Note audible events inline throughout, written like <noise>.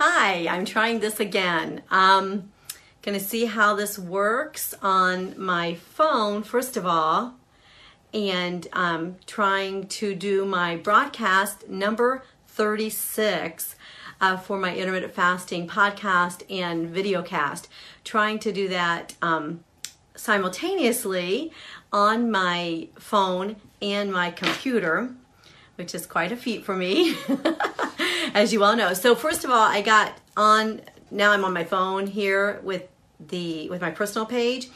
Hi, I'm trying this again. Um, gonna see how this works on my phone, first of all, and um, trying to do my broadcast number 36 uh, for my intermittent fasting podcast and video cast. Trying to do that um, simultaneously on my phone and my computer, which is quite a feat for me, <laughs> as you all know. So, first of all, I got on, now I'm on my phone here with the with my personal page.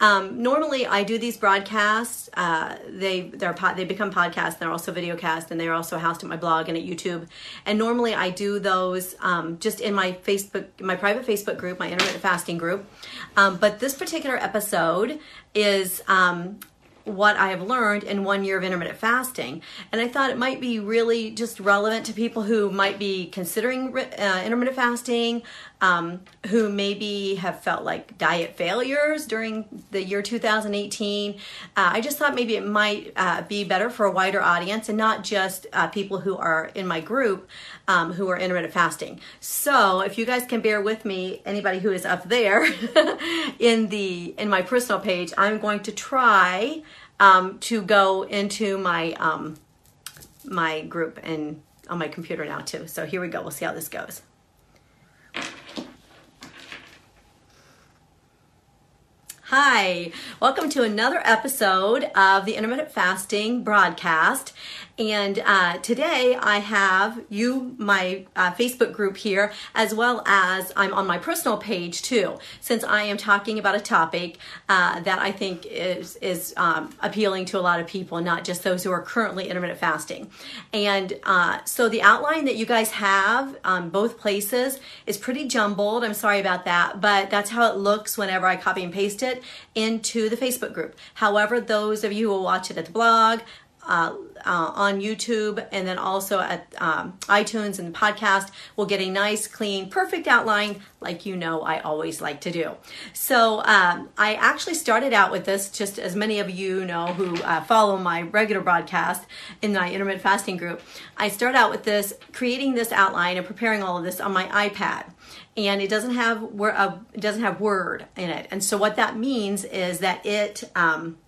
Um, normally, I do these broadcasts. Uh, they they're they become podcasts. They're also video casts, and they're also housed at my blog and at YouTube. And normally, I do those um, just in my Facebook, my private Facebook group, my intermittent fasting group. Um, but this particular episode is um, what I have learned in one year of intermittent fasting. And I thought it might be really just relevant to people who might be considering uh, intermittent fasting, um, who maybe have felt like diet failures during the year 2018. Uh, I just thought maybe it might uh, be better for a wider audience and not just uh, people who are in my group um, who are intermittent fasting. So if you guys can bear with me, anybody who is up there <laughs> in the in my personal page, I'm going to try um, to go into my um, my group and on my computer now too. So here we go. We'll see how this goes. Hi, welcome to another episode of the Intermittent Fasting broadcast. And uh, today I have you, my uh, Facebook group here, as well as I'm on my personal page too, since I am talking about a topic uh, that I think is, is um, appealing to a lot of people, not just those who are currently intermittent fasting. And uh, so the outline that you guys have on both places is pretty jumbled. I'm sorry about that, but that's how it looks whenever I copy and paste it into the Facebook group. However, those of you who will watch it at the blog, uh, uh, on YouTube and then also at um, iTunes and the podcast will get a nice, clean, perfect outline like you know I always like to do. So um, I actually started out with this, just as many of you know who uh, follow my regular broadcast in my intermittent fasting group. I start out with this, creating this outline and preparing all of this on my iPad and it doesn't have uh, it doesn't have word in it. And so what that means is that it um,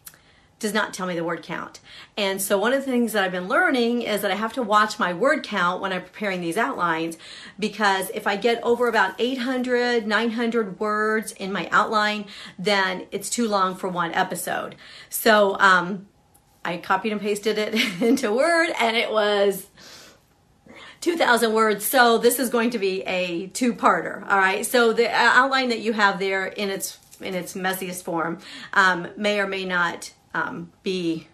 does not tell me the word count. And so one of the things that I've been learning is that I have to watch my word count when I'm preparing these outlines because if I get over about 800, 900 words in my outline, then it's too long for one episode. So um, I copied and pasted it <laughs> into Word and it was 2,000 words. So this is going to be a two-parter. All right. So the outline that you have there in its in its messiest form um, may or may not um, be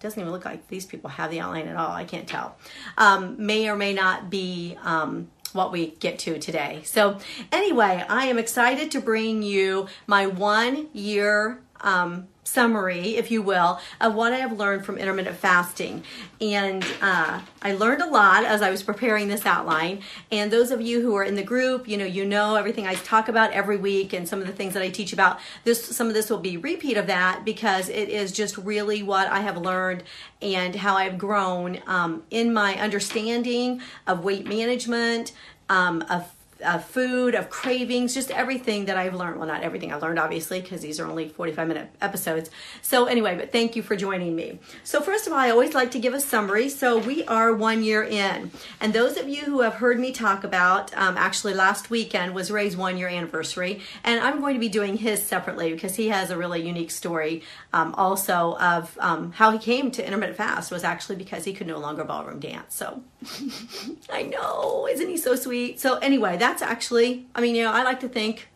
doesn't even look like these people have the outline at all. I can't tell. Um, may or may not be um, what we get to today. So, anyway, I am excited to bring you my one year um, summary, if you will, of what I have learned from intermittent fasting. And uh, I learned a lot as I was preparing this outline. And those of you who are in the group, you know, you know everything I talk about every week and some of the things that I teach about. This, some of this will be repeat of that because it is just really what I have learned and how I've grown um, in my understanding of weight management, um, of of food, of cravings, just everything that I've learned. Well, not everything I learned, obviously, because these are only 45 minute episodes. So, anyway, but thank you for joining me. So, first of all, I always like to give a summary. So, we are one year in. And those of you who have heard me talk about, um, actually, last weekend was Ray's one year anniversary. And I'm going to be doing his separately because he has a really unique story um, also of um, how he came to intermittent fast was actually because he could no longer ballroom dance. So, <laughs> I know, isn't he so sweet? So, anyway, that's actually, I mean, you know, I like to think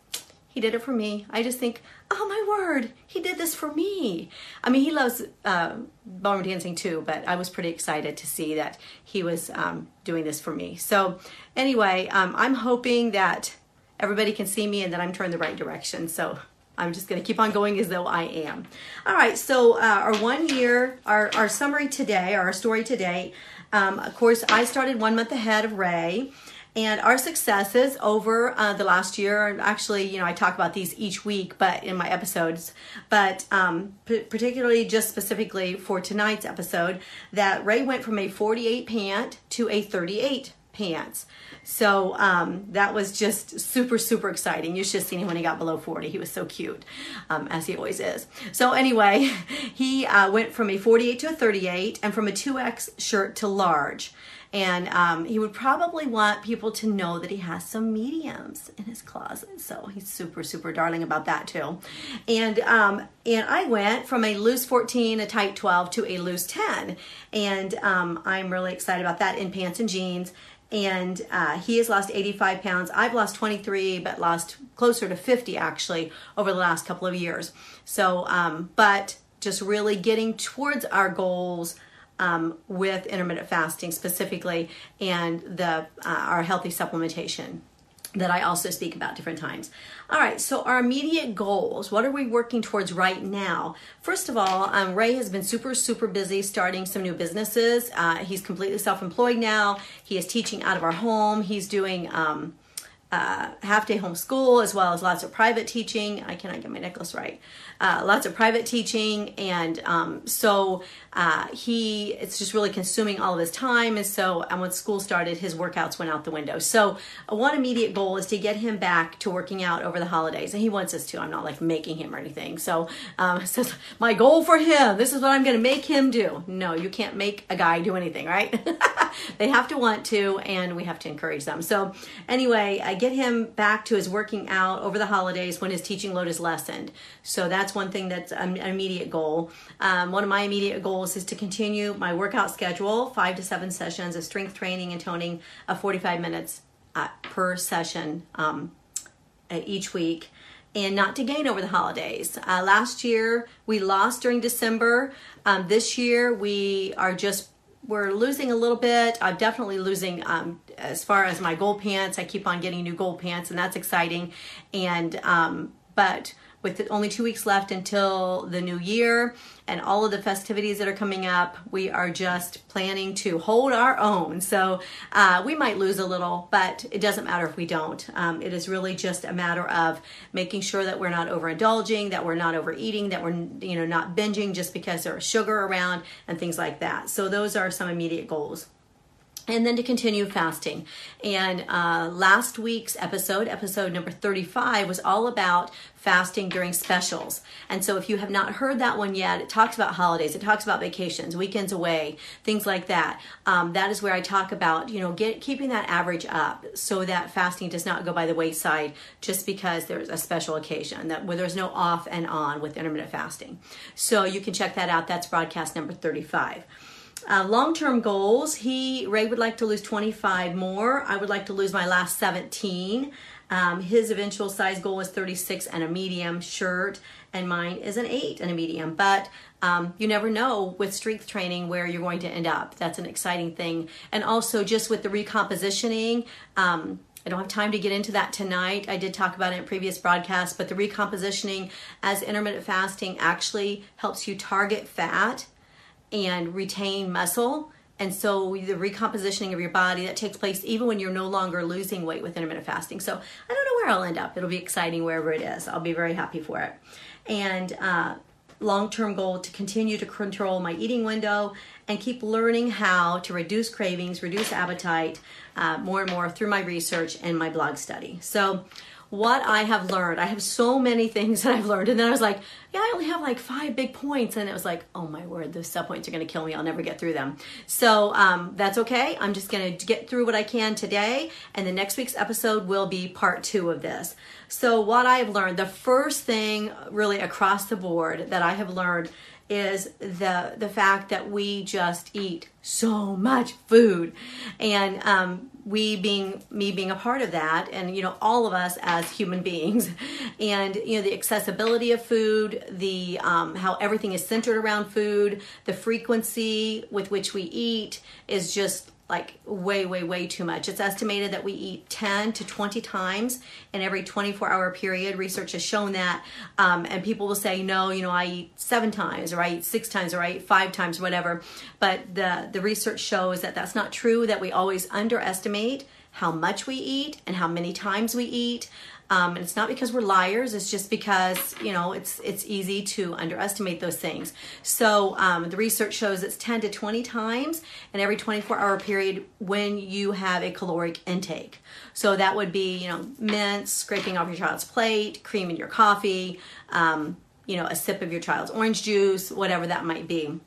he did it for me. I just think, oh my word, he did this for me. I mean, he loves uh, ballroom dancing too, but I was pretty excited to see that he was um, doing this for me. So, anyway, um, I'm hoping that everybody can see me and that I'm turned the right direction. So, I'm just going to keep on going as though I am. All right, so uh, our one year, our, our summary today, our story today, um, of course, I started one month ahead of Ray. And our successes over uh, the last year, and actually, you know, I talk about these each week, but in my episodes, but um, p- particularly just specifically for tonight's episode, that Ray went from a 48 pant to a 38 pants. So um, that was just super, super exciting. You should have seen him when he got below 40. He was so cute, um, as he always is. So, anyway, <laughs> he uh, went from a 48 to a 38 and from a 2X shirt to large. And um, he would probably want people to know that he has some mediums in his closet. So he's super, super darling about that too. And um, and I went from a loose 14, a tight 12 to a loose 10. And um, I'm really excited about that in pants and jeans and uh, he has lost 85 pounds. I've lost 23, but lost closer to 50 actually over the last couple of years. So, um, but just really getting towards our goals um, with intermittent fasting specifically and the uh, our healthy supplementation that I also speak about different times. All right, so our immediate goals, what are we working towards right now? First of all, um, Ray has been super, super busy starting some new businesses. Uh, he's completely self employed now. He is teaching out of our home. He's doing um, uh, half day homeschool as well as lots of private teaching. I cannot get my necklace right. Uh, lots of private teaching, and um, so uh, he it's just really consuming all of his time. And so, and when school started, his workouts went out the window. So, one immediate goal is to get him back to working out over the holidays, and he wants us to. I'm not like making him or anything. So, um, <laughs> says my goal for him. This is what I'm going to make him do. No, you can't make a guy do anything, right? <laughs> they have to want to, and we have to encourage them. So, anyway, I get him back to his working out over the holidays when his teaching load is lessened. So that's one thing that's an immediate goal. Um, one of my immediate goals is to continue my workout schedule, five to seven sessions of strength training and toning of 45 minutes uh, per session um, each week and not to gain over the holidays. Uh, last year we lost during December. Um, this year we are just we're losing a little bit. I'm definitely losing um, as far as my gold pants. I keep on getting new gold pants, and that's exciting. And um, but with only two weeks left until the new year and all of the festivities that are coming up, we are just planning to hold our own. So uh, we might lose a little, but it doesn't matter if we don't. Um, it is really just a matter of making sure that we're not overindulging, that we're not overeating, that we're you know not binging just because there's sugar around and things like that. So those are some immediate goals and then to continue fasting. And uh, last week's episode, episode number 35, was all about fasting during specials. And so, if you have not heard that one yet, it talks about holidays, it talks about vacations, weekends away, things like that. Um, that is where I talk about, you know, get keeping that average up so that fasting does not go by the wayside just because there's a special occasion that where there's no off and on with intermittent fasting. So you can check that out. That's broadcast number 35. Uh, long-term goals. He Ray would like to lose 25 more. I would like to lose my last 17. Um, his eventual size goal is 36 and a medium shirt, and mine is an 8 and a medium. But um, you never know with strength training where you're going to end up. That's an exciting thing. And also, just with the recompositioning, um, I don't have time to get into that tonight. I did talk about it in previous broadcasts, but the recompositioning as intermittent fasting actually helps you target fat and retain muscle. And so the recompositioning of your body that takes place even when you're no longer losing weight with intermittent fasting. So I don't know where I'll end up. It'll be exciting wherever it is. I'll be very happy for it. And uh, long-term goal to continue to control my eating window and keep learning how to reduce cravings, reduce appetite uh, more and more through my research and my blog study. So what I have learned. I have so many things <laughs> that I've learned. And then I was like, yeah, I only have like five big points. And it was like, oh my word, those sub points are going to kill me. I'll never get through them. So um, that's okay. I'm just going to get through what I can today. And the next week's episode will be part two of this. So, what I've learned, the first thing really across the board that I have learned is the the fact that we just eat so much food and um, we being me being a part of that and you know all of us as human <laughs> beings. And you know the accessibility of food the um, how everything is centered around food the frequency with which we eat is just like way, way, way too much. It's estimated that we eat 10 to 20 times in every 24 hour period. Research has shown that. Um, and people will say, no, you know, I eat seven times or I eat six times or I eat five times, or whatever. But the, the research shows that that's not true, that we always underestimate how much we eat and how many times we eat. Um, and it's not because we're liars. It's just because you know it's it's easy to underestimate those things. So um, the research shows it's 10 to 20 times in every 24 hour period when you have a caloric intake. So that would be you know mints, scraping off your child's plate, cream in your coffee, um, you know a sip of your child's orange juice, whatever that might be.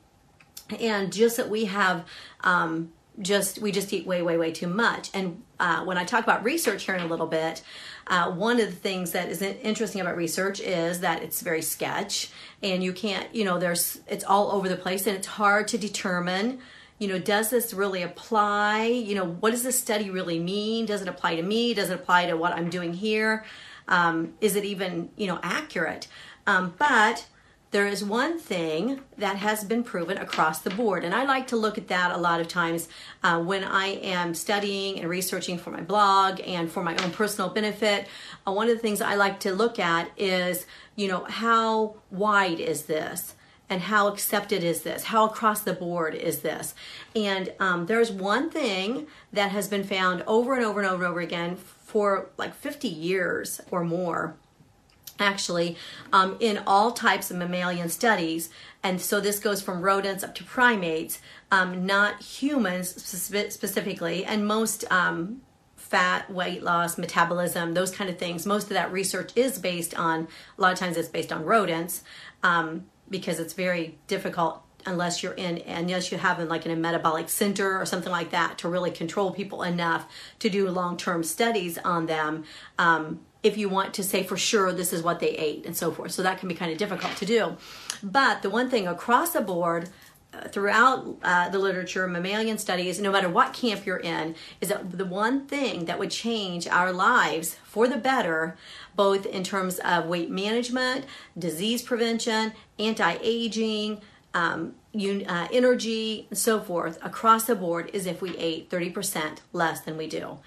And just that we have um, just we just eat way way way too much and uh, when i talk about research here in a little bit uh, one of the things that is interesting about research is that it's very sketch and you can't you know there's it's all over the place and it's hard to determine you know does this really apply? You know what does this study really mean? Does it apply to me? Does it apply to what i'm doing here? Um, is it even you know accurate? Um, but there is one thing that has been proven across the board. And I like to look at that a lot of times uh, when I am studying and researching for my blog and for my own personal benefit. Uh, one of the things I like to look at is, you know, how wide is this? And how accepted is this? How across the board is this? And um, there's one thing that has been found over and over and over and over again for like 50 years or more actually um, in all types of mammalian studies. And so this goes from rodents up to primates um, not humans spe- specifically and most um, fat weight loss metabolism those kind of things. Most of that research is based on a lot of times it's based on rodents um, because it's very difficult unless you're in unless you have in like in a metabolic center or something like that to really control people enough to do long-term studies on them um, if you want to say for sure this is what they ate and so forth. So that can be kind of difficult to do. But the one thing across the board, uh, throughout uh, the literature, mammalian studies, no matter what camp you're in, is that the one thing that would change our lives for the better, both in terms of weight management, disease prevention, anti um, uh, energy, and so forth across the board is if we ate 30% less than we do.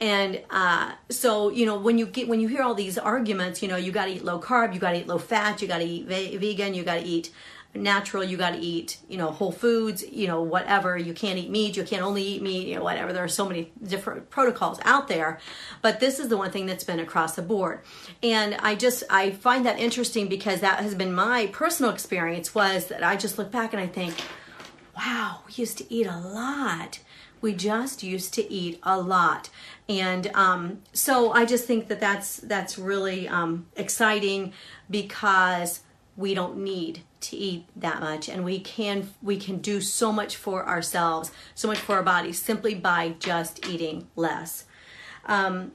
And uh, so, you know, when you get when you hear all these arguments, you know, you got to eat low carb, you got to eat low fat, you got to eat ve- vegan, you got to eat natural you got to eat you know whole foods you know whatever. You can't eat meat you can't only eat meat you know whatever. There are so many different protocols out there. But this is the one thing that's been across the board. And i just i find that interesting because that has been my personal experience was that i just look back and i think wow we used to eat a lot. We just used to eat a lot. And um, so i just think that that's that's really um, exciting because we don't need to eat that much and we can we can do so much for ourselves so much for our bodies simply by just eating less um,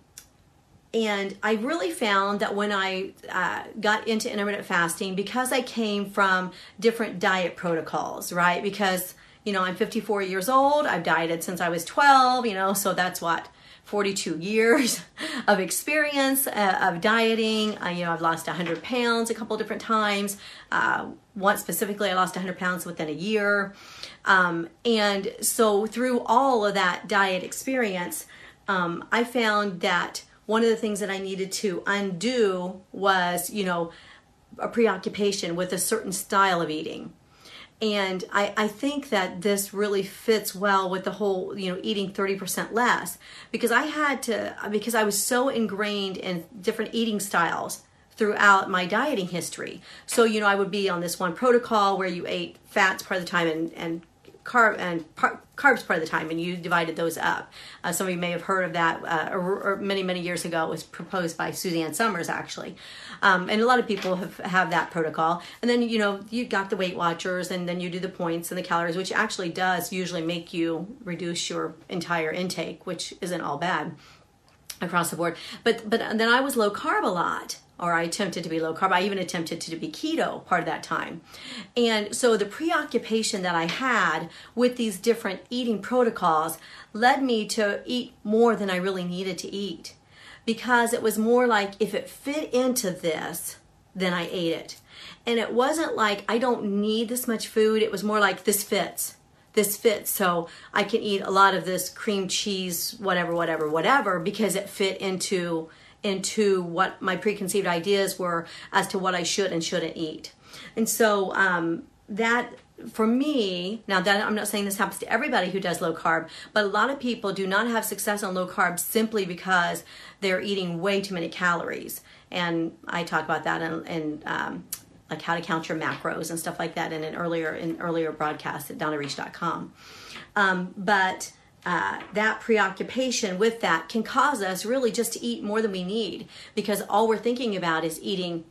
and I really found that when I uh, got into intermittent fasting, because I came from different diet protocols, right? Because, you know, I'm 54 years old, I've dieted since I was 12, you know, so that's what, 42 years <laughs> of experience uh, of dieting. Uh, you know, I've lost 100 pounds a couple different times. Uh, once specifically, I lost 100 pounds within a year. Um, and so, through all of that diet experience, um, I found that one of the things that I needed to undo was, you know, a preoccupation with a certain style of eating and I, I think that this really fits well with the whole you know eating 30% less because i had to because i was so ingrained in different eating styles throughout my dieting history so you know i would be on this one protocol where you ate fats part of the time and, and carb and par- carbs part of the time, and you divided those up. Uh, some of you may have heard of that, uh, or, or, many many years ago. It was proposed by Suzanne Somers actually, um, and a lot of people have have that protocol. And then you know you got the Weight Watchers, and then you do the points and the calories, which actually does usually make you reduce your entire intake, which isn't all bad across the board. But but then I was low carb a lot or I attempted to be low carb. I even attempted to be keto part of that time. And so the preoccupation that I had with these different eating protocols led me to eat more than I really needed to eat because it was more like if it fit into this, then I ate it. And it wasn't like I don't need this much food, it was more like this fits. This fits, so I can eat a lot of this cream cheese, whatever, whatever, whatever, because it fit into into what my preconceived ideas were as to what I should and shouldn't eat. And so um, that for me, now that I'm not saying this happens to everybody who does low carb, but a lot of people do not have success on low carb simply because they're eating way too many calories. And I talk about that in um, like how to count your macros and stuff like that in an earlier in earlier broadcast at donnareish.com. Um, but uh, that preoccupation with that can cause us really just to eat more than we need because all we're thinking about is eating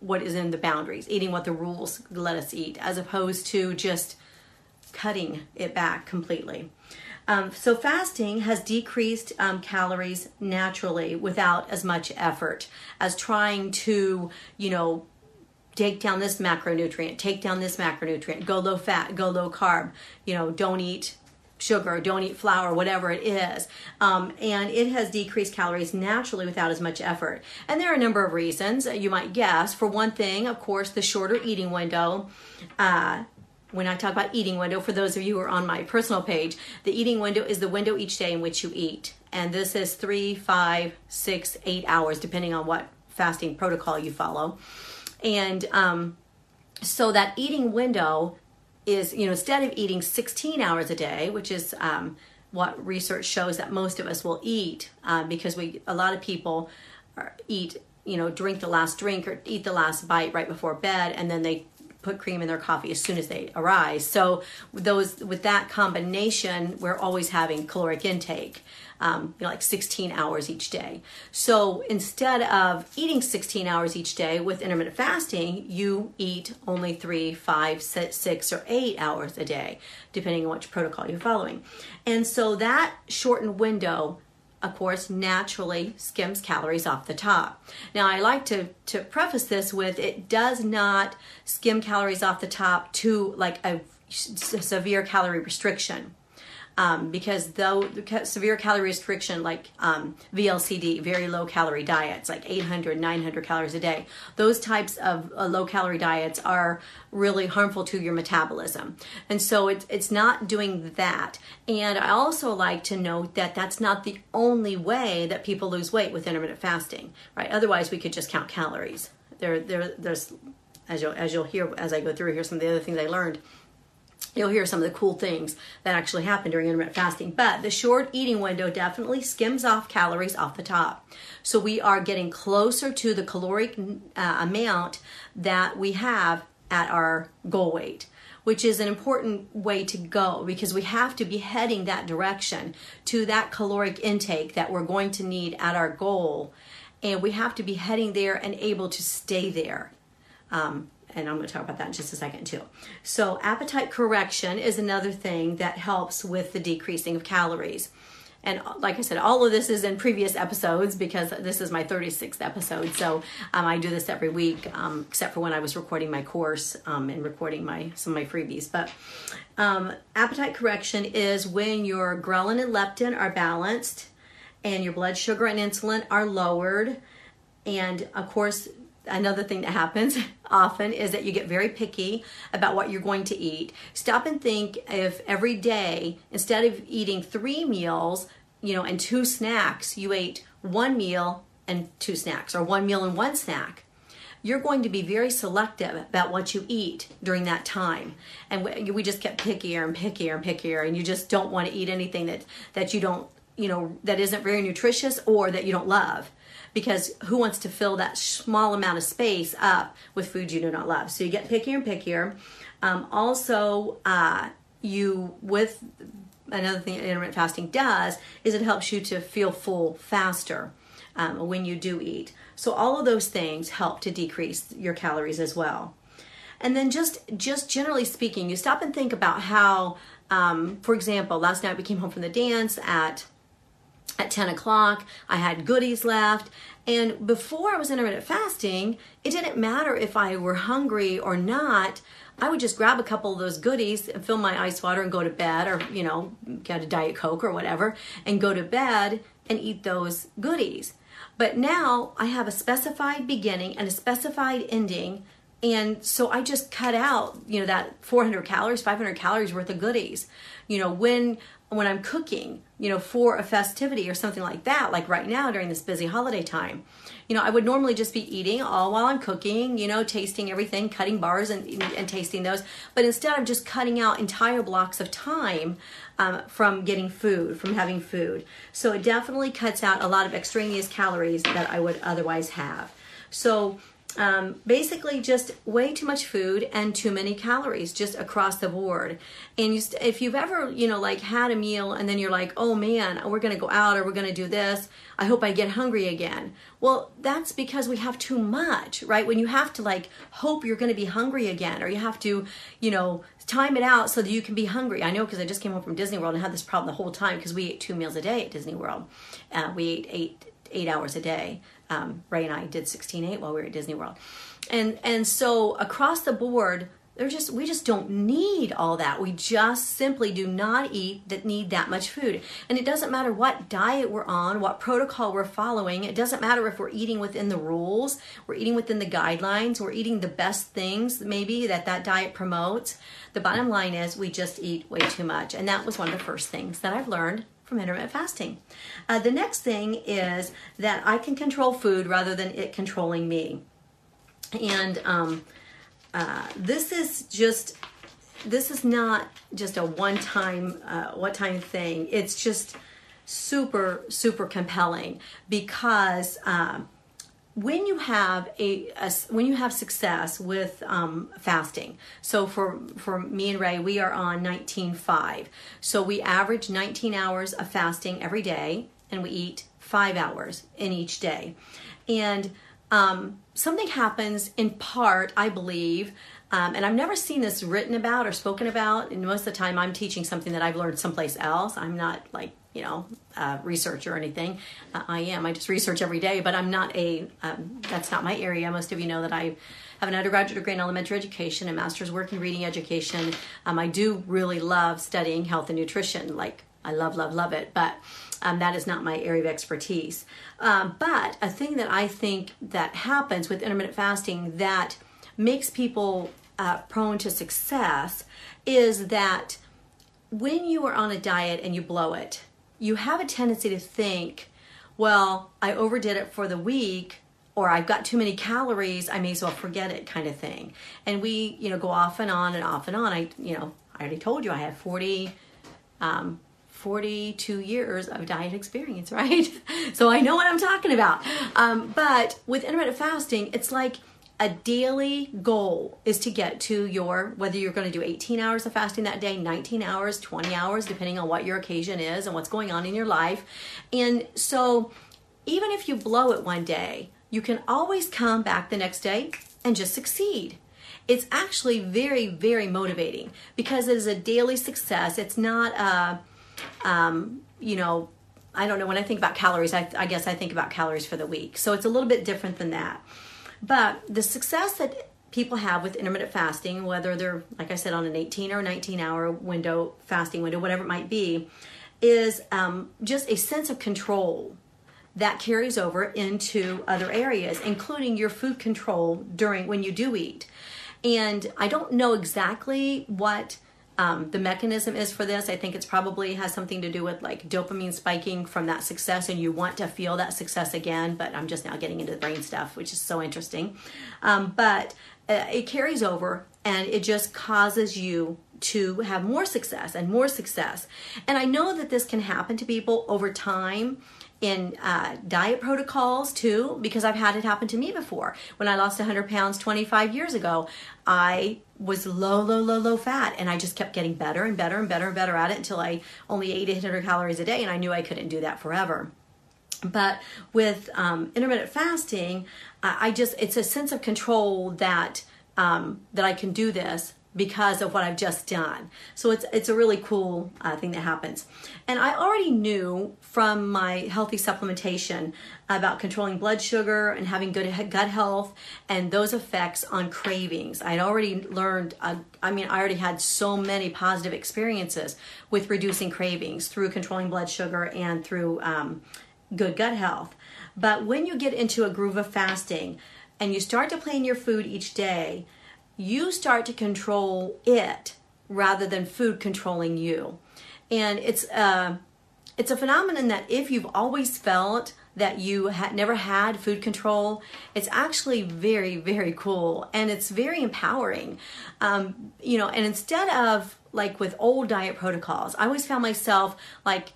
what is in the boundaries, eating what the rules let us eat, as opposed to just cutting it back completely. Um, so fasting has decreased um, calories naturally without as much effort as trying to, you know, take down this macronutrient, take down this macronutrient, go low fat, go low carb, you know, don't eat sugar, don't eat flour, whatever it is. Um, and it has decreased calories naturally without as much effort. And there are a number of reasons you might guess. For one thing, of course, the shorter eating window. Uh, when I talk about eating window, for those of you who are on my personal page, the eating window is the window each day in which you eat. And this is three, five, six, eight hours, depending on what fasting protocol you follow. And um, so that eating window is, you know, instead of eating 16 hours a day, which is um, what research shows that most of us will eat, uh, because we, a lot of people are, eat, you know, drink the last drink or eat the last bite right before bed, and then they put cream in their coffee as soon as they arise. So those with that combination, we're always having caloric intake um, you know, like 16 hours each day. So instead of eating 16 hours each day with intermittent fasting, you eat only three, five, six, or eight hours a day, depending on which protocol you're following. And so that shortened window of course, naturally skims calories off the top. Now, I like to, to preface this with it does not skim calories off the top to like a severe calorie restriction um, because though severe calorie restriction like um, VLCD, very low calorie diets, like 800, 900 calories a day, those types of uh, low calorie diets are really harmful to your metabolism. And so it's, it's not doing that. And I also like to note that that's not the only way that people lose weight with intermittent fasting, right? Otherwise, we could just count calories. There, there, there's, as you'll, as you'll hear as I go through here, some of the other things I learned you'll hear some of the cool things that actually happen during intermittent fasting. But the short eating window definitely skims off calories off the top. So we are getting closer to the caloric uh, amount that we have at our goal weight. Which is an important way to go because we have to be heading that direction to that caloric intake that we're going to need at our goal. And we have to be heading there and able to stay there. Um, and I'm going to talk about that in just a second too. So, appetite correction is another thing that helps with the decreasing of calories. And like I said, all of this is in previous episodes because this is my 36th episode. So um, I do this every week, um, except for when I was recording my course um, and recording my some of my freebies. But um, appetite correction is when your ghrelin and leptin are balanced, and your blood sugar and insulin are lowered, and of course another thing that happens <laughs> often is that you get very picky about what you're going to eat. Stop and think if every day, instead of eating three meals, you know, and two snacks, you ate one meal and two snacks, or one meal and one snack. You're going to be very selective about what you eat during that time, and we just get pickier and pickier and pickier, and you just don't want to eat anything that that you don't, you know, that isn't very nutritious or that you don't love because who wants to fill that small amount of space up with food you do not love? So you get pickier and pickier. Um, also, uh, you with another thing intermittent fasting does is it helps you to feel full faster um, when you do eat. So all of those things help to decrease your calories as well. And then just just generally speaking, you stop and think about how, um, for example, last night we came home from the dance at at 10 o'clock. I had goodies left. And before I was intermittent fasting, it didn't matter if I were hungry or not. I would just grab a couple of those goodies and fill my ice water and go to bed, or, you know, get a Diet Coke or whatever, and go to bed and eat those goodies. But now I have a specified beginning and a specified ending. And so I just cut out, you know, that 400 calories, 500 calories worth of goodies. You know, when when I'm cooking, you know, for a festivity or something like that, like right now during this busy holiday time. You know, I would normally just be eating all while I'm cooking, you know, tasting everything, cutting bars and, and tasting those. But instead, I'm just cutting out entire blocks of time um, from getting food, from having food. So it definitely cuts out a lot of extraneous calories that I would otherwise have. So um, basically just way too much food and too many calories just across the board. And you st- if you've ever you know like had a meal and then you're like oh man we're gonna go out or we're gonna do this. I hope i get hungry again. Well that's because we have too much right? When you have to like hope you're gonna be hungry again or you have to you know time it out so that you can be hungry. I know because i just came home from disney world and had this problem the whole time because we ate two meals a day at disney world. Uh, we ate eight eight hours a day um, Ray and I did 16-8 while we were at Disney World. And and so across the board, they're just we just don't need all that. We just simply do not eat that need that much food. And it doesn't matter what diet we're on, what protocol we're following. It doesn't matter if we're eating within the rules, we're eating within the guidelines, we're eating the best things maybe that that diet promotes. The bottom line is we just eat way too much. And that was one of the first things that I've learned from intermittent fasting. Uh, the next thing is that I can control food rather than it controlling me. And um, uh, this is just this is not just a one time uh, one time thing. It's just super super compelling because um, when you have a, a, when you have success with um, fasting so for for me and ray we are on 19.5 so we average 19 hours of fasting every day and we eat five hours in each day and um, something happens in part i believe um, and I've never seen this written about or spoken about. And most of the time, I'm teaching something that I've learned someplace else. I'm not like you know, uh, research or anything. Uh, I am. I just research every day, but I'm not a. Um, that's not my area. Most of you know that I have an undergraduate degree in elementary education and master's work in reading education. Um, I do really love studying health and nutrition. Like I love, love, love it, but um, that is not my area of expertise. Um, but a thing that I think that happens with intermittent fasting that makes people uh, prone to success is that when you are on a diet and you blow it you have a tendency to think, well, I overdid it for the week or I've got too many calories, I may as well forget it kind of thing. And we, you know, go off and on and off and on. I, you know, I already told you I have 40, um, 42 years of diet experience, <laughs> right? so I know what I'm talking about. Um, but with intermittent fasting, it's like, a daily goal is to get to your whether you're going to do 18 hours of fasting that day 19 hours 20 hours depending on what your occasion is and what's going on in your life. And so even if you blow it one day you can always come back the next day and just succeed. It's actually very very motivating because it is a daily success. It's not a um, you know i don't know when i think about calories I, I guess i think about calories for the week. So it's a little bit different than that but the success that people have with intermittent fasting, whether they're, like I said, on an 18 or 19 hour window, fasting window, whatever it might be, is um, just a sense of control that carries over into other areas, including your food control during when you do eat. And I don't know exactly what um, the mechanism is for this. I think it's probably has something to do with like dopamine spiking from that success, and you want to feel that success again. But I'm just now getting into the brain stuff, which is so interesting. Um, but uh, it carries over, and it just causes you to have more success and more success. And I know that this can happen to people over time in uh, diet protocols too, because I've had it happen to me before. When I lost 100 pounds 25 years ago, I was low, low, low, low fat, and I just kept getting better and better and better and better at it until I only ate 800 calories a day, and I knew I couldn't do that forever. But with um, intermittent fasting, I just it's a sense of control that um, that I can do this because of what I've just done. So it's it's a really cool uh, thing that happens. And I already knew from my healthy supplementation about controlling blood sugar and having good gut health and those effects on cravings. I'd already learned. Uh, I mean, I already had so many positive experiences with reducing cravings through controlling blood sugar and through um, good gut health. But when you get into a groove of fasting and you start to plan your food each day you start to control it rather than food controlling you. And it's uh, it's a phenomenon that if you've always felt that you had never had food control, it's actually very, very cool and it's very empowering. Um, you know, and instead of like with old diet protocols, I always found myself like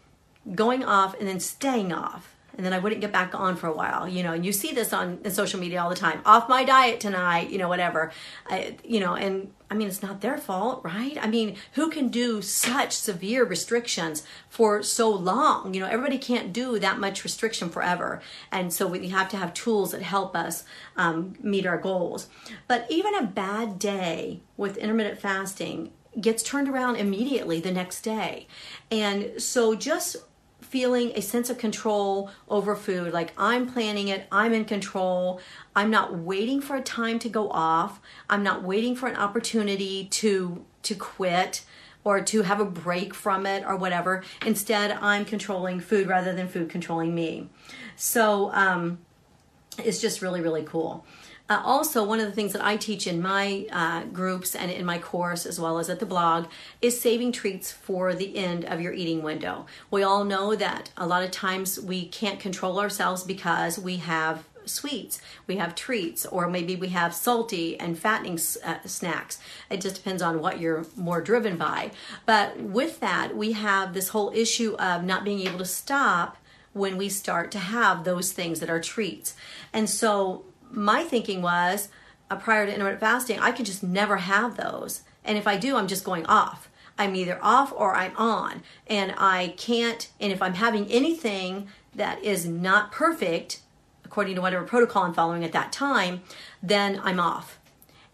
going off and then staying off and then I wouldn't get back on for a while. You know, and you see this on, social media all the time. Off my diet tonight, you know, whatever. I, you know, and I mean, it's not their fault, right? I mean, who can do such severe restrictions for so long? You know, everybody can't do that much restriction forever, and so we have to have tools that help us um, meet our goals. But even a bad day with intermittent fasting gets turned around immediately the next day. And so just feeling a sense of control over food. Like I'm planning it, I'm in control. I'm not waiting for a time to go off. I'm not waiting for an opportunity to to quit or to have a break from it or whatever. Instead, I'm controlling food rather than food controlling me. So um, it's just really, really cool. Uh, also, one of the things that I teach in my uh, groups and in my course, as well as at the blog, is saving treats for the end of your eating window. We all know that a lot of times we can't control ourselves because we have sweets, we have treats, or maybe we have salty and fattening uh, snacks. It just depends on what you're more driven by. But with that, we have this whole issue of not being able to stop when we start to have those things that are treats. And so my thinking was uh, prior to intermittent fasting, I could just never have those. And if I do, I'm just going off. I'm either off or I'm on. And I can't, and if I'm having anything that is not perfect, according to whatever protocol I'm following at that time, then I'm off.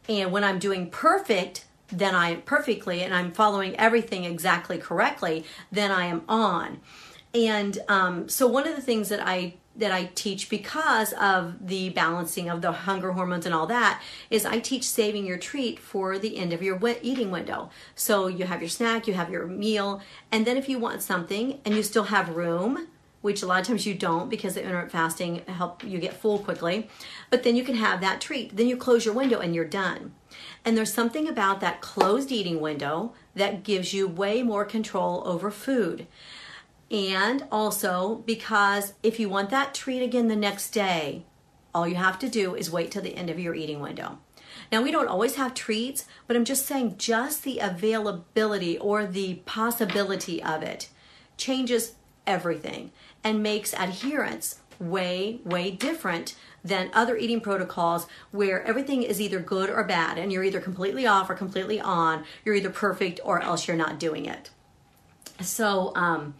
And when I'm doing perfect, then I am perfectly and I'm following everything exactly correctly, then I am on. And um, so one of the things that I that I teach because of the balancing of the hunger hormones and all that is I teach saving your treat for the end of your eating window. So you have your snack, you have your meal, and then if you want something and you still have room, which a lot of times you don't because the intermittent fasting help you get full quickly, but then you can have that treat. Then you close your window and you're done. And there's something about that closed eating window that gives you way more control over food. And also because if you want that treat again the next day, all you have to do is wait till the end of your eating window. Now, we don't always have treats, but I'm just saying just the availability or the possibility of it changes everything and makes adherence way, way different than other eating protocols where everything is either good or bad and you're either completely off or completely on. You're either perfect or else you're not doing it. So, um,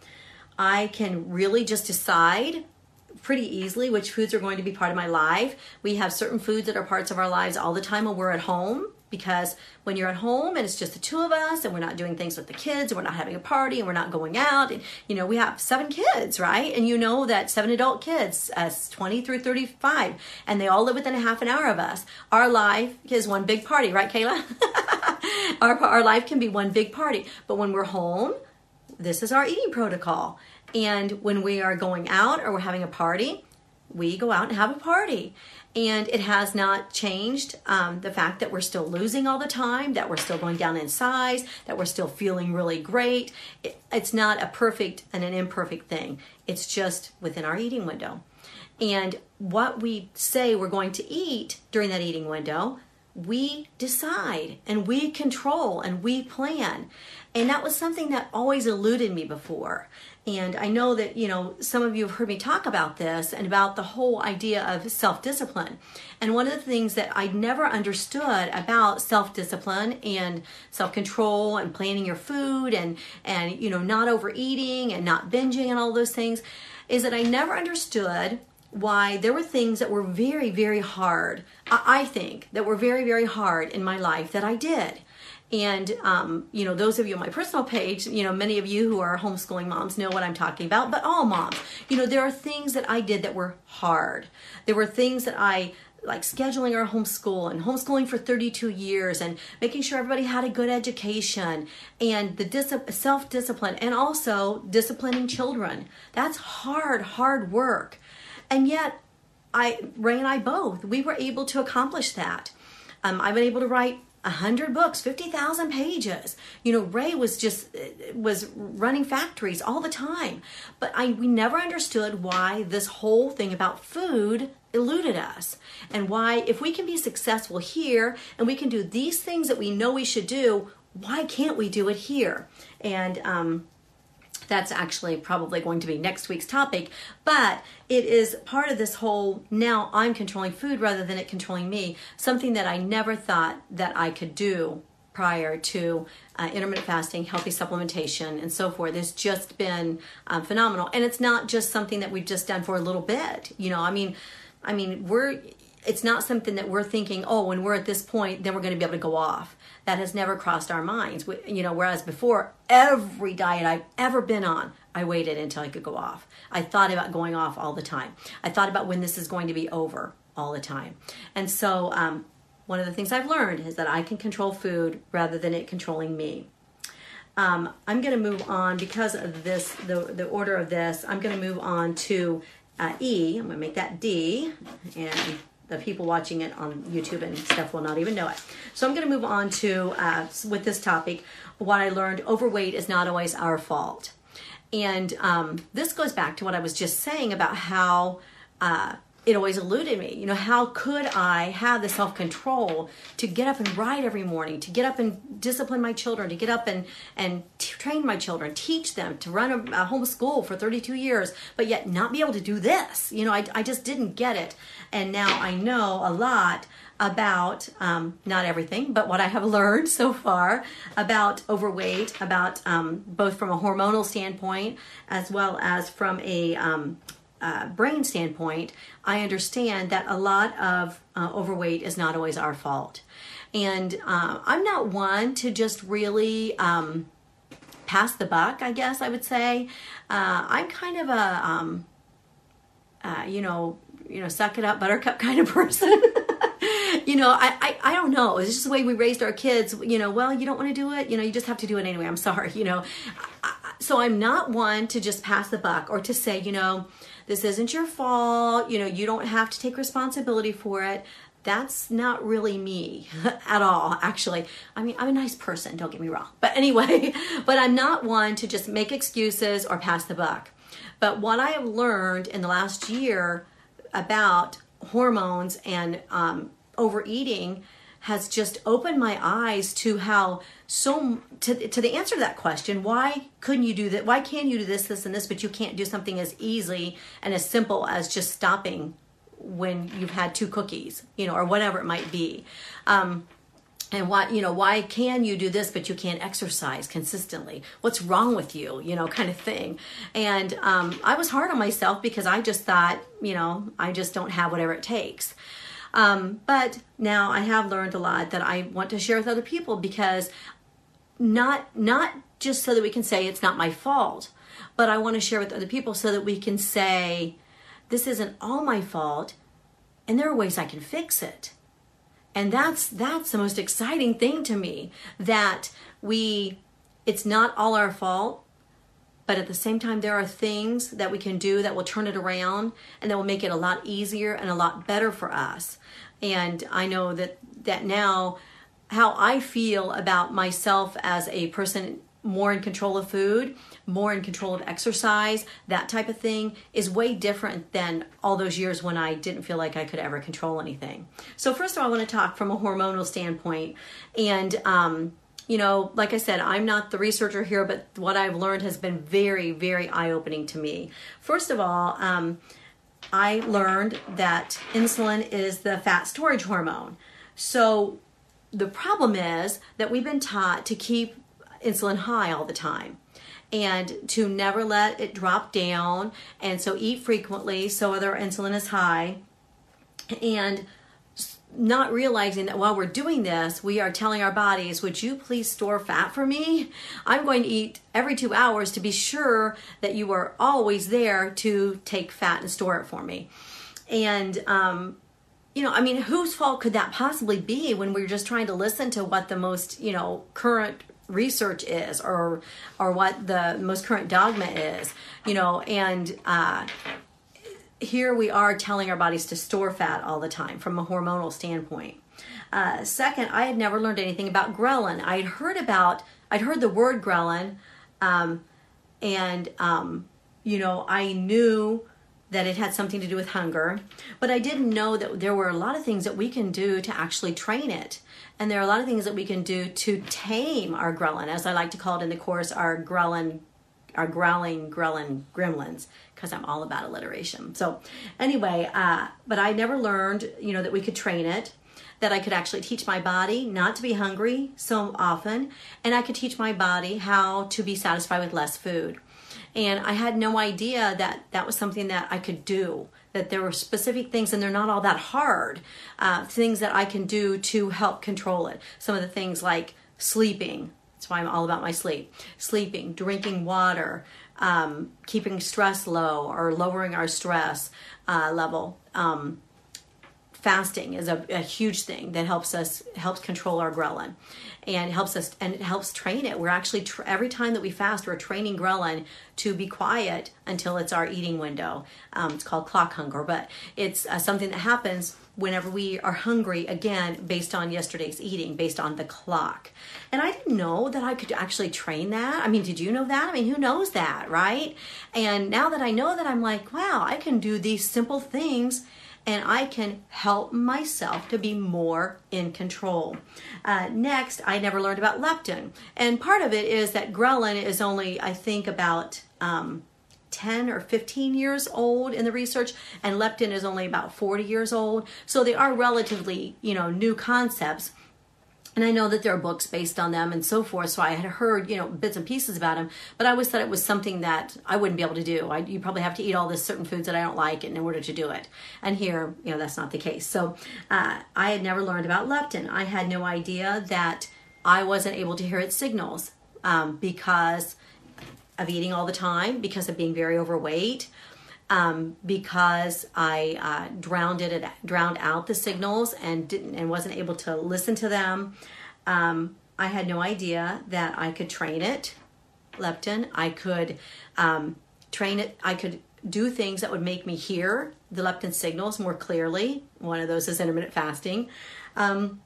I can really just decide pretty easily which foods are going to be part of my life. We have certain foods that are parts of our lives all the time when we're at home because when you're at home and it's just the two of us and we're not doing things with the kids and we're not having a party and we're not going out and you know we have seven kids right? And you know that seven adult kids as 20 through 35 and they all live within a half an hour of us. Our life is one big party right kayla? <laughs> Our, our life can be one big party. But when we're home this is our eating protocol. And when we are going out or we're having a party, we go out and have a party. And it has not changed um, the fact that we're still losing all the time, that we're still going down in size, that we're still feeling really great. It, it's not a perfect and an imperfect thing, it's just within our eating window. And what we say we're going to eat during that eating window, we decide and we control and we plan. And that was something that always eluded me before. And I know that, you know, some of you have heard me talk about this and about the whole idea of self discipline. And one of the things that I never understood about self discipline and self control and planning your food and, and, you know, not overeating and not binging and all those things is that I never understood why there were things that were very, very hard, I think, that were very, very hard in my life that I did. And, um, you know, those of you on my personal page, you know, many of you who are homeschooling moms know what I'm talking about, but all moms, you know, there are things that I did that were hard. There were things that I, like scheduling our homeschool and homeschooling for 32 years and making sure everybody had a good education and the dis- self discipline and also disciplining children. That's hard, hard work. And yet, I, Ray and I both, we were able to accomplish that. Um, I've been able to write 100 books 50,000 pages. You know ray was just was running factories all the time. But i we never understood why this whole thing about food eluded us and why if we can be successful here and we can do these things that we know we should do why can't we do it here? And um that's actually probably going to be next week's topic, but it is part of this whole now I'm controlling food rather than it controlling me, something that I never thought that I could do prior to uh, intermittent fasting, healthy supplementation, and so forth. It's just been um, phenomenal, and it's not just something that we've just done for a little bit. You know, I mean, I mean, we're it's not something that we're thinking, oh, when we're at this point, then we're going to be able to go off. That has never crossed our minds. We, you know, whereas before, every diet I've ever been on, I waited until I could go off. I thought about going off all the time. I thought about when this is going to be over all the time. And so, um, one of the things I've learned is that I can control food rather than it controlling me. Um, I'm going to move on because of this, the, the order of this, I'm going to move on to uh, E. I'm going to make that D. And the people watching it on YouTube and stuff will not even know it. So I'm going to move on to uh, with this topic. What I learned: overweight is not always our fault, and um, this goes back to what I was just saying about how uh, it always eluded me. You know, how could I have the self control to get up and write every morning, to get up and discipline my children, to get up and and t- train my children, teach them, to run a, a homeschool for 32 years, but yet not be able to do this? You know, I, I just didn't get it. And now I know a lot about um, not everything, but what I have <laughs> learned so far about overweight, about um, both from a hormonal standpoint as well as from a um, uh, brain standpoint, I understand that a lot of uh, overweight is not always our fault. And uh, I'm not one to just really um, pass the buck, I guess I would say. Uh, I'm kind of a, um, uh, you know, you know, suck it up, buttercup <laughs> kind of person. <laughs> you know, I, I, I don't know. It's just the way we raised our kids. You know, well, you don't want to do it. You know, you just have to do it anyway. I'm sorry. You know, I, so I'm not one to just pass the buck or to say, you know, this isn't your fault. You know, you don't have to take responsibility for it. That's not really me <laughs> at all, actually. I mean, I'm a nice person, don't get me wrong. But anyway, <laughs> but I'm not one to just make excuses or pass the buck. But what I have learned in the last year about hormones and um, overeating has just opened my eyes to how so to, to the answer to that question why couldn't you do that? Why can you do this this and this but you can't do something as easy and as simple as just stopping when you've had two cookies you know or whatever it might be. Um, and why you know why can you do this but you can't exercise consistently? What's wrong with you? You know kind of thing. And um, i was hard on myself because i just thought you know i just don't have whatever it takes um, but now I have learned a lot that I want to share with other people because not not just so that we can say it's not my fault, but I want to share with other people so that we can say this isn't all my fault and there are ways I can fix it. And that's that's the most exciting thing to me that we it's not all our fault but at the same time there are things that we can do that will turn it around and that will make it a lot easier and a lot better for us. And i know that that now how i feel about myself as a person more in control of food more in control of exercise that type of thing is way different than all those years when i didn't feel like i could ever control anything. So first of all i want to talk from a hormonal standpoint. And um, you know, like I said, I'm not the researcher here, but what I've learned has been very, very eye opening to me. First of all, um, I learned that insulin is the fat storage hormone. So the problem is that we've been taught to keep insulin high all the time and to never let it drop down and so eat frequently so their insulin is high and not realizing that while we're doing this, we are telling our bodies, Would you please store fat for me? I'm going to eat every two hours to be sure that you are always there to take fat and store it for me. And, um, you know, I mean, whose fault could that possibly be when we're just trying to listen to what the most, you know, current research is or or what the most current dogma is you know and uh here we are telling our bodies to store fat all the time from a hormonal standpoint. Uh, second, I had never learned anything about ghrelin. I'd heard about, I'd heard the word ghrelin, um, and um, you know, I knew that it had something to do with hunger, but I didn't know that there were a lot of things that we can do to actually train it. And there are a lot of things that we can do to tame our ghrelin, as I like to call it in the course, our ghrelin, our growling ghrelin gremlins, because I'm all about alliteration. So, anyway, uh, but I never learned, you know, that we could train it that I could actually teach my body not to be hungry so often, and I could teach my body how to be satisfied with less food. And I had no idea that that was something that I could do, that there were specific things, and they're not all that hard, uh, things that I can do to help control it. Some of the things like sleeping, that's why I'm all about my sleep, sleeping, drinking water, um, keeping stress low or lowering our stress uh, level. Um, fasting is a, a, huge thing that helps us helps control our ghrelin and helps us and it helps train it we're actually tra- every time that we fast we're training ghrelin to be quiet until it's our eating window um, it's called clock hunger but it's uh, something that happens whenever we are hungry again based on yesterday's eating based on the clock and i didn't know that i could actually train that i mean did you know that i mean who knows that right and now that i know that i'm like wow i can do these simple things and I can help myself to be more in control. Uh, next, I never learned about leptin. And part of it is that ghrelin is only, I think, about um, 10 or 15 years old in the research, and leptin is only about 40 years old. So they are relatively, you know, new concepts and I know that there are books based on them and so forth. So I had heard, you know, bits and pieces about them, but I always thought it was something that I wouldn't be able to do. I, you probably have to eat all this certain foods that I don't like in order to do it. And here, you know, that's not the case. So uh, I had never learned about leptin. I had no idea that I wasn't able to hear its signals um, because of eating all the time, because of being very overweight um, because I uh, drowned it, drowned out the signals and didn't and wasn't able to listen to them. Um, I had no idea that I could train it, leptin. I could um, train it. I could do things that would make me hear the leptin signals more clearly. One of those is intermittent fasting, um,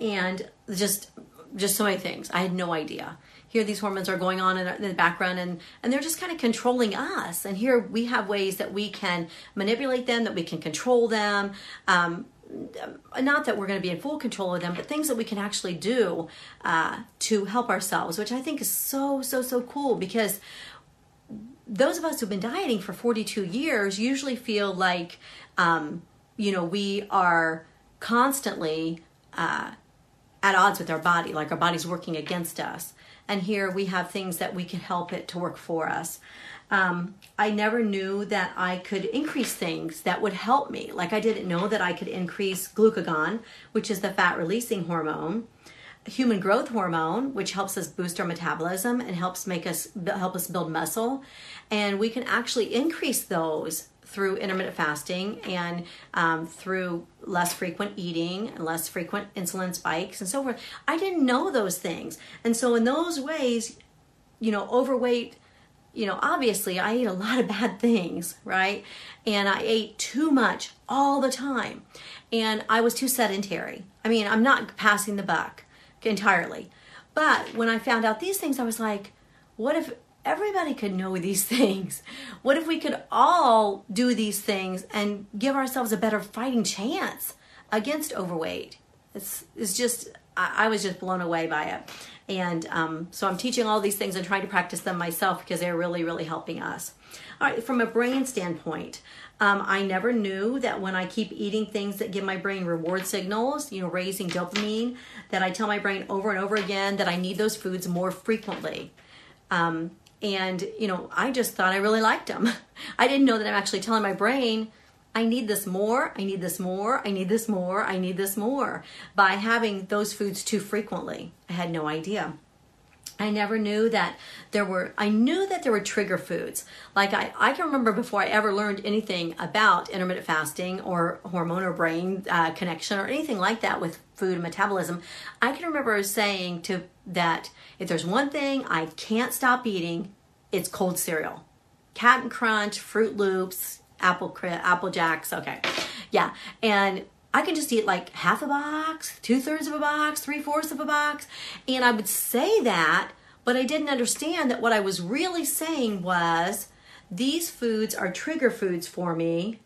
and just just so many things. I had no idea here these hormones are going on in, the background and, and they're just kind of controlling us. And here we have ways that we can manipulate them, that we can control them. Um, not that we're going to be in full control of them, but things that we can actually do uh, to help ourselves, which I think is so, so, so cool because those of us who've been dieting for 42 years usually feel like, um, you know, we are constantly uh, at odds with our body, like our body's working against us and here we have things that we can help it to work for us. Um, I never knew that I could increase things that would help me. Like I didn't know that I could increase glucagon, which is the fat releasing hormone, human growth hormone, which helps us boost our metabolism and helps make us help us build muscle, and we can actually increase those through intermittent fasting and um, through less frequent eating and less frequent insulin spikes and so forth. I didn't know those things. And so, in those ways, you know, overweight, you know, obviously I ate a lot of bad things, right? And I ate too much all the time. And I was too sedentary. I mean, I'm not passing the buck entirely. But when I found out these things, I was like, what if everybody could know these <laughs> things. What if we could all do these things and give ourselves a better fighting chance against overweight? It's, it's just, I, I was just blown away by it. And um, so I'm teaching all these things and trying to practice them myself because they're really, really helping us. All right, from a brain standpoint, um, I never knew that when I keep eating things that give my brain reward signals, you know, raising dopamine, that I tell my brain over and over again that I need those foods more frequently. Um, and, you know, I just thought I really liked them. <laughs> I didn't know that I'm actually telling my brain, I need this more, I need this more, I need this more, I need this more by having those foods too frequently. I had no idea. I never knew that there were, I knew that there were trigger foods. Like I, I can remember before I ever learned anything about intermittent fasting or hormone or brain uh, connection or anything like that with food and metabolism, I can remember saying to that if there's one thing I can't stop eating, it's cold cereal. Cap'n Crunch, Froot Loops, Apple Apple Jacks, okay. Yeah. And I can just eat like half a box, two thirds of a box, three fourths of a box. And I would say that, but I didn't understand that what I was really saying was these foods are trigger foods for me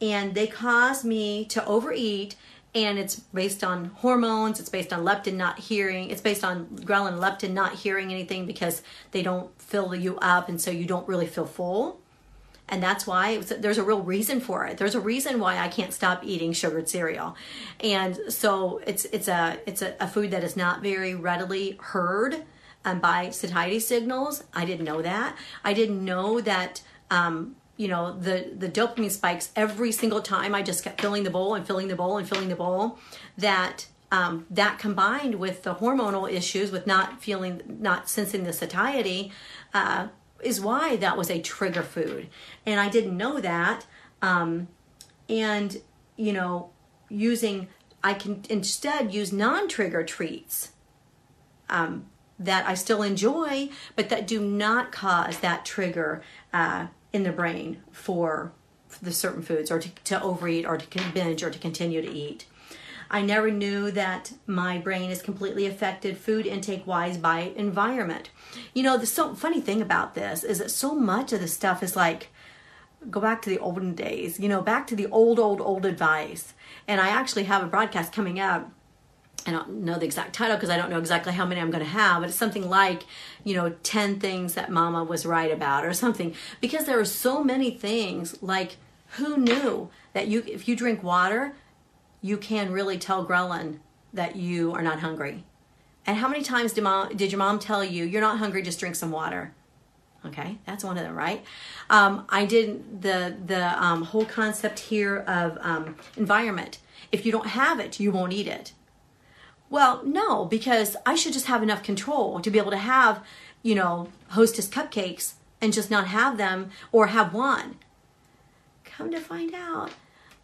and they cause me to overeat and it's based on hormones it's based on leptin not hearing it's based on ghrelin leptin not hearing anything because they don't fill you up and so you don't really feel full and that's why was, there's a real reason for it. There's a reason why i can't stop eating sugared cereal. And so it's it's a it's a, a food that is not very readily heard um, by satiety signals. I didn't know that. I didn't know that um, you know the the dopamine spikes every single time i just kept filling the bowl and filling the bowl and filling the bowl that um, that combined with the hormonal issues with not feeling not sensing the satiety uh, is why that was a trigger food and i didn't know that um, and you know using i can instead use non-trigger treats um, that i still enjoy but that do not cause that trigger uh, in the brain for the certain foods or to, to overeat or to binge or to continue to eat. I never knew that my brain is completely affected food intake wise by environment. You know, the so funny thing about this is that so much of the stuff is like go back to the olden days, you know, back to the old, old, old advice. And I actually have a broadcast coming up I don't know the exact title because I don't know exactly how many I'm going to have, but it's something like, you know, 10 things that mama was right about or something. Because there are so many things like who knew that you if you drink water, you can really tell ghrelin that you are not hungry. And how many times did mom did your mom tell you you're not hungry, just drink some water? Okay, that's one of them, right? Um, I did the the um, whole concept here of um, environment. If you don't have it, you won't eat it well, no, because I should just have enough control to be able to have, you know, hostess cupcakes and just not have them or have one. Come to find out,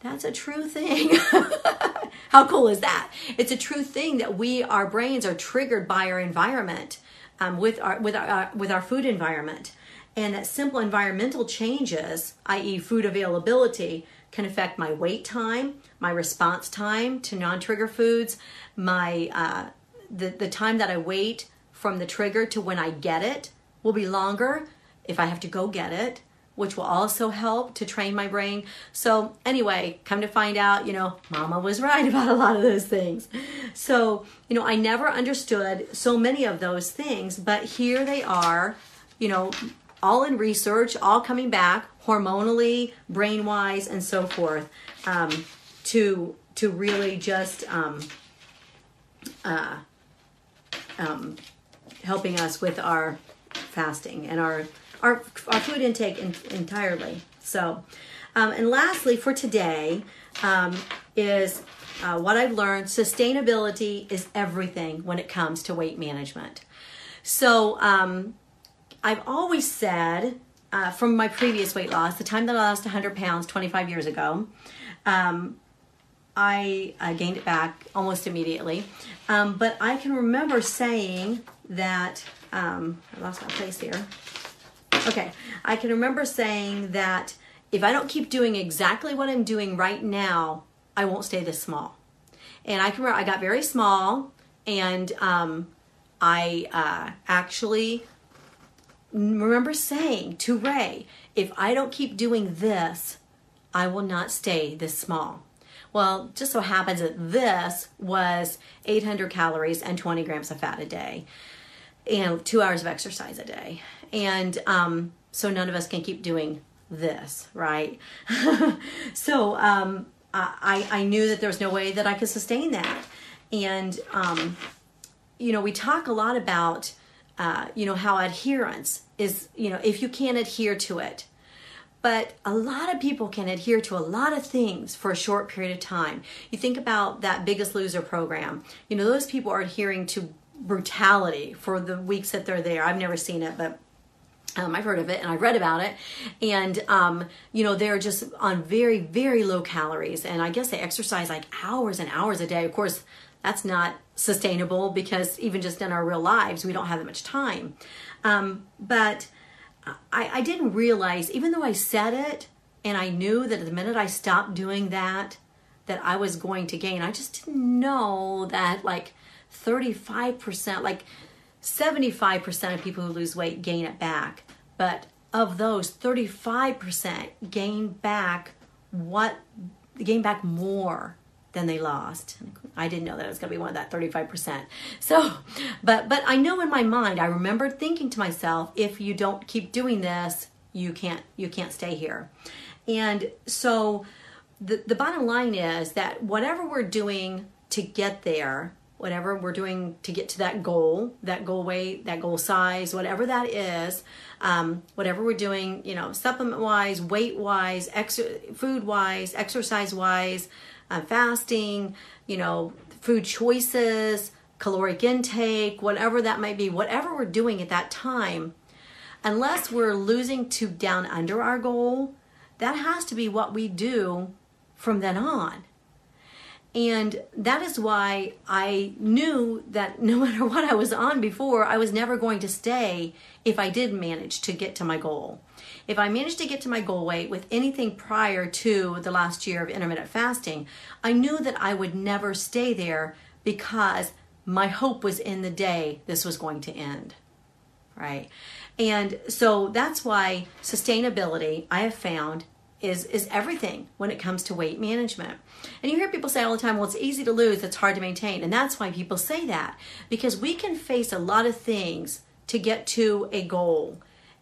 that's a true thing. <laughs> How cool is that? It's a true thing that we, our brains are triggered by our environment, um, with our with our uh, with our food environment, and that simple environmental changes, i.e., food availability, can affect my wait time, my response time to non-trigger foods, my uh, the the time that I wait from the trigger to when I get it will be longer if I have to go get it, which will also help to train my brain. So anyway, come to find out, you know, mama was <laughs> right about a lot of those things. So, you know, I never understood so many of those things, but here they are, you know, all in research, all coming back hormonally, brain wise, and so forth, um, to to really just um, uh, um, helping us with our fasting and our our, our food intake in, entirely. So, um, and lastly, for today, um, is uh, what I've learned sustainability is everything when it comes to weight management. So, um, I've always said uh, from my previous weight loss, the time that I lost 100 pounds 25 years ago, um, I, I, gained it back almost immediately. Um, but I can remember saying that, um, I lost my place here. Okay, I can remember saying that if I don't keep doing exactly what I'm doing right now, I won't stay this small. And I can remember I got very small and um, I uh, actually remember saying to Ray, if I don't keep doing this, I will not stay this small. Well, just so happens that this was 800 calories and 20 grams of fat a day, and two hours of exercise a day. And um, so none of us can keep doing this, right? <laughs> so um, I, I knew that there was no way that I could sustain that. And, um, you know, we talk a lot about uh, you know, how adherence is, you know, if you can't adhere to it. But a lot of people can adhere to a lot of things for a short period of time. You think about that Biggest Loser program. You know, those people are adhering to brutality for the weeks that they're there. I've never seen it, but um, I've heard of it and I've read about it. And, um, you know, they're just on very, very low calories. And I guess they exercise like hours and hours a day. Of course, that's not sustainable because even just in our real lives, we don't have that much time. Um, but I, I didn't realize, even though I said it and I knew that the minute I stopped doing that, that I was going to gain. I just didn't know that like 35%, like 75% of people who lose weight gain it back. But of those, 35% gain back what gain back more than they lost. I didn't know that it was going to be one of that 35%. So, but but I know in my mind, I remember thinking to myself, if you don't keep doing this, you can't you can't stay here. And so the the bottom line is that whatever we're doing to get there, whatever we're doing to get to that goal, that goal weight, that goal size, whatever that is, um, whatever we're doing, you know, supplement wise, weight wise, ex- food wise, exercise wise, uh, fasting, you know, food choices, caloric intake, whatever that might be, whatever we're doing at that time, unless we're losing to down under our goal, that has to be what we do from then on. And that is why I knew that no <laughs> matter what I was on before, I was never going to stay if I did manage to get to my goal. If I managed to get to my goal weight with anything prior to the last year of intermittent fasting, I knew that I would never stay there because my hope was in the day this was going to end. Right? And so that's why sustainability, I have found, is is everything when it comes to weight management. And you hear people say all the time, well, it's easy to lose, it's hard to maintain. And that's why people say that because we can face a lot of things to get to a goal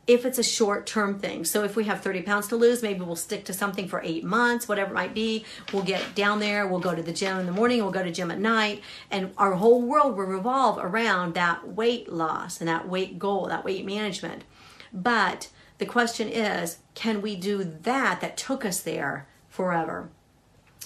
if it's a short term thing. So if we have 30 pounds to lose, maybe we'll stick to something for eight months, whatever it might be. We'll get down there, we'll go to the gym in the morning, we'll go to gym at night, and our whole world will revolve around that weight loss and that weight goal, that weight management. But the question is, can we do that that took us there forever?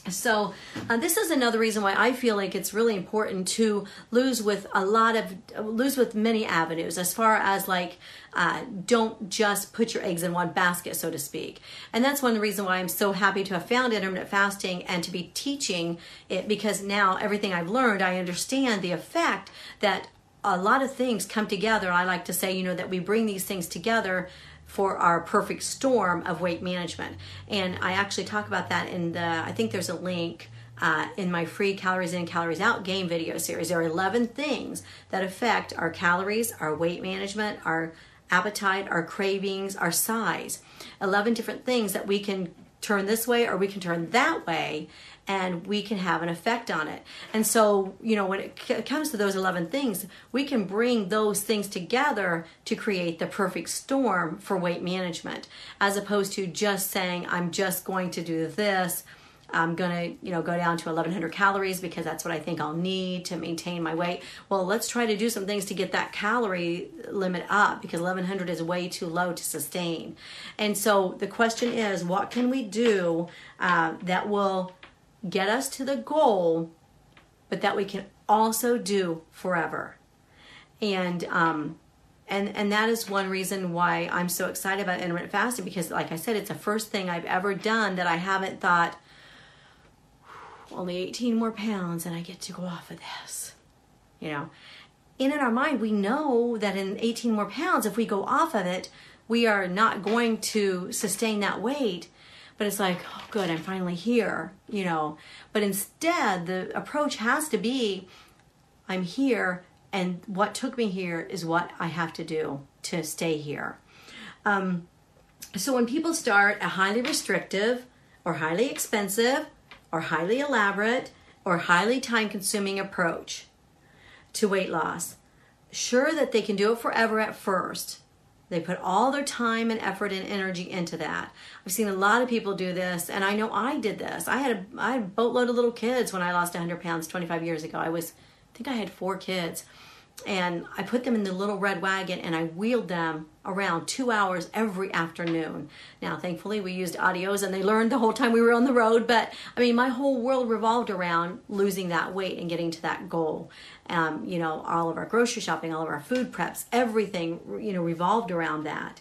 So, uh, this is another reason why I feel like it's really important to lose with a lot of lose with many avenues, as far as like uh, don't just put your eggs in one basket, so to speak. And that's one reason why I'm so happy to have found intermittent fasting and to be teaching it because now everything I've learned, I understand the effect that a lot of things come together. I like to say, you know, that we bring these things together for our perfect storm of weight management. And I actually talk about that in the, I think there's a link uh, in my free calories in, calories out game video series. There are 11 things that affect our calories, our weight management, our appetite, our cravings, our size. 11 different things that we can turn this way or we can turn that way and we can have an effect on it. And so, you know, when it c- comes to those 11 things, we can bring those things together to create the perfect storm for weight management, as opposed to just saying, I'm just going to do this. I'm going to, you know, go down to 1100 calories because that's what I think I'll need to maintain my weight. Well, let's try to do some things to get that calorie limit up because 1100 is way too low to sustain. And so the question is, what can we do uh, that will get us to the goal, but that we can also do forever. And um, and and that is one reason why I'm so excited about intermittent fasting because, like I said, it's the first thing I've ever done that I haven't thought only 18 more pounds and I get to go off of this. You know, and in our mind, we know that in 18 more pounds, if we go off of it, we are not going to sustain that weight but it's like, oh, good, I'm finally here, you know. But instead, the approach has to be, I'm here, and what took me here is what I have to do to stay here. Um, so when people start a highly restrictive, or highly expensive, or highly elaborate, or highly time consuming approach to weight loss, sure that they can do it forever at first they put all their time and effort and energy into that. I've seen a lot of people do this, and I know I did this. I had a, I had a boatload of little kids when I lost 100 pounds 25 years ago. I was, I think I had four kids and I put them in the little red wagon and I wheeled them around two hours every afternoon. Now, thankfully, we used audios and they learned the whole time we were on the road. But I mean, my whole world revolved around losing that weight and getting to that goal. Um, you know, all of our grocery shopping, all of our food preps, everything, you know, revolved around that.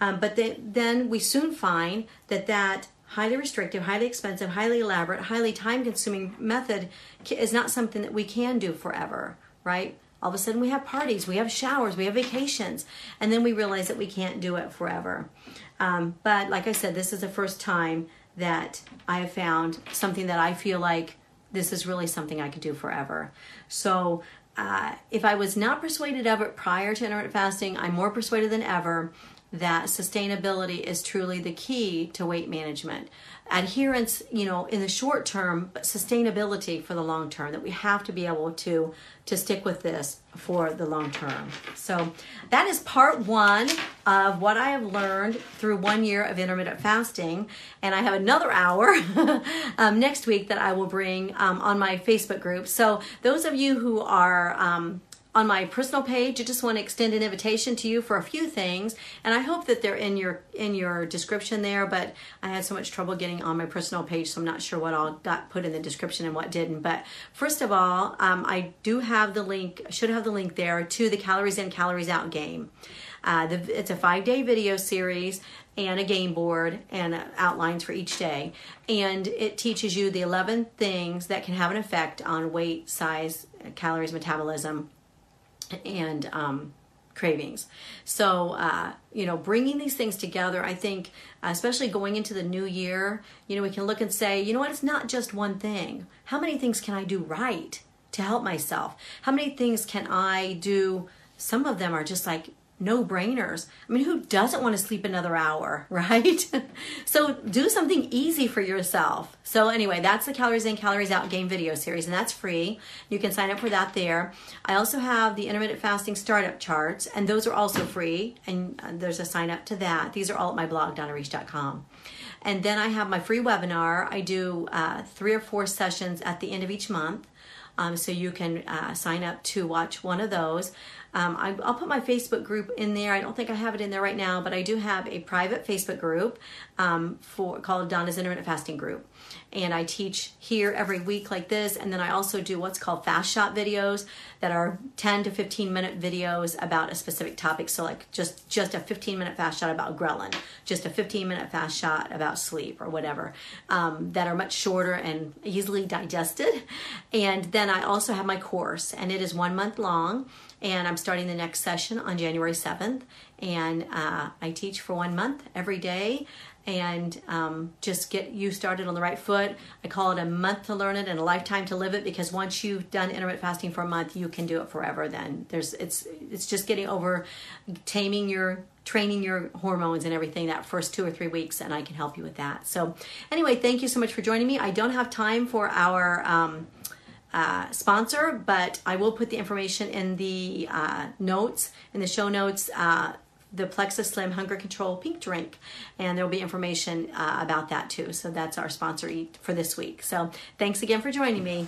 Um, but then we soon find that that highly restrictive, highly expensive, highly elaborate, highly time consuming method is not something that we can do forever, right? All of a sudden, we have parties, we have showers, we have vacations, and then we realize that we can't do it forever. Um, but like I said, this is the first time that I have found something that I feel like this is really something I could do forever. So, uh, if I was not persuaded of it prior to intermittent fasting, I'm more persuaded than ever that sustainability is truly the key to weight management. Adherence, you know, in the short term, but sustainability for the long term, that we have to be able to to stick with this for the long term. So that is part one of what I have learned through one year of intermittent fasting. And I have another hour <laughs> um, next week that I will bring um, on my Facebook group. So those of you who are um, on my personal page. I just want to extend an invitation to you for a few things, and I hope that they're in your in your description there. But I had so much trouble getting on my personal page, so I'm not sure what all got put in the description and what didn't. But first of all, um, I do have the link. Should have the link there to the calories in, calories out game. Uh, the, it's a five day video series and a game board and outlines for each day. And it teaches you the 11 things that can have an effect on weight, size, calories, metabolism, and um, cravings. So, uh, you know, bringing these things together, I think, especially going into the new year, you know, we can look and say, you know what, it's not just one thing. How many things can I do right to help myself? How many things can I do? Some of them are just like no brainers. I mean, who doesn't want to sleep another hour, <laughs> right? so do something easy for yourself. So anyway, that's the calories in, calories out game video series, and that's free. You can sign up for that there. I also have the intermittent fasting startup charts, and those are also free. And uh, there's a sign up to that. These are all at my blog, donnareish.com. And then I have my free webinar. I do uh, three or four sessions at the end of each month. Um, so you can uh, sign up to watch one of those. Um, I, will put my Facebook group in there. I don't think I have it in there right now, but I do have a private Facebook group um, for called Donna's Intermittent Fasting Group and I teach here every week like this. And then I also do what's called fast shot videos that are 10 to 15 minute videos about a specific topic. So like just just a 15 minute fast shot about ghrelin, just a 15 minute fast shot about sleep or whatever um, that are much shorter and easily digested. And then I also have my course, and it is one month long. And I'm starting the next session on January 7th. And uh, I teach for one month every day and um, just get you started on the right foot. I call it a month to learn it and a lifetime to live it because once you've done intermittent fasting for a month, you can do it forever. Then there's it's it's just getting over taming your training your hormones and everything that first two or three weeks, and I can help you with that. So anyway, thank you so much for joining me. I don't have time for our um, uh, sponsor, but I will put the information in the uh, notes in the show notes. Uh, the Plexus Slim Hunger Control Pink Drink, and there will be information uh, about that too. So that's our sponsor for this week. So thanks again for joining me.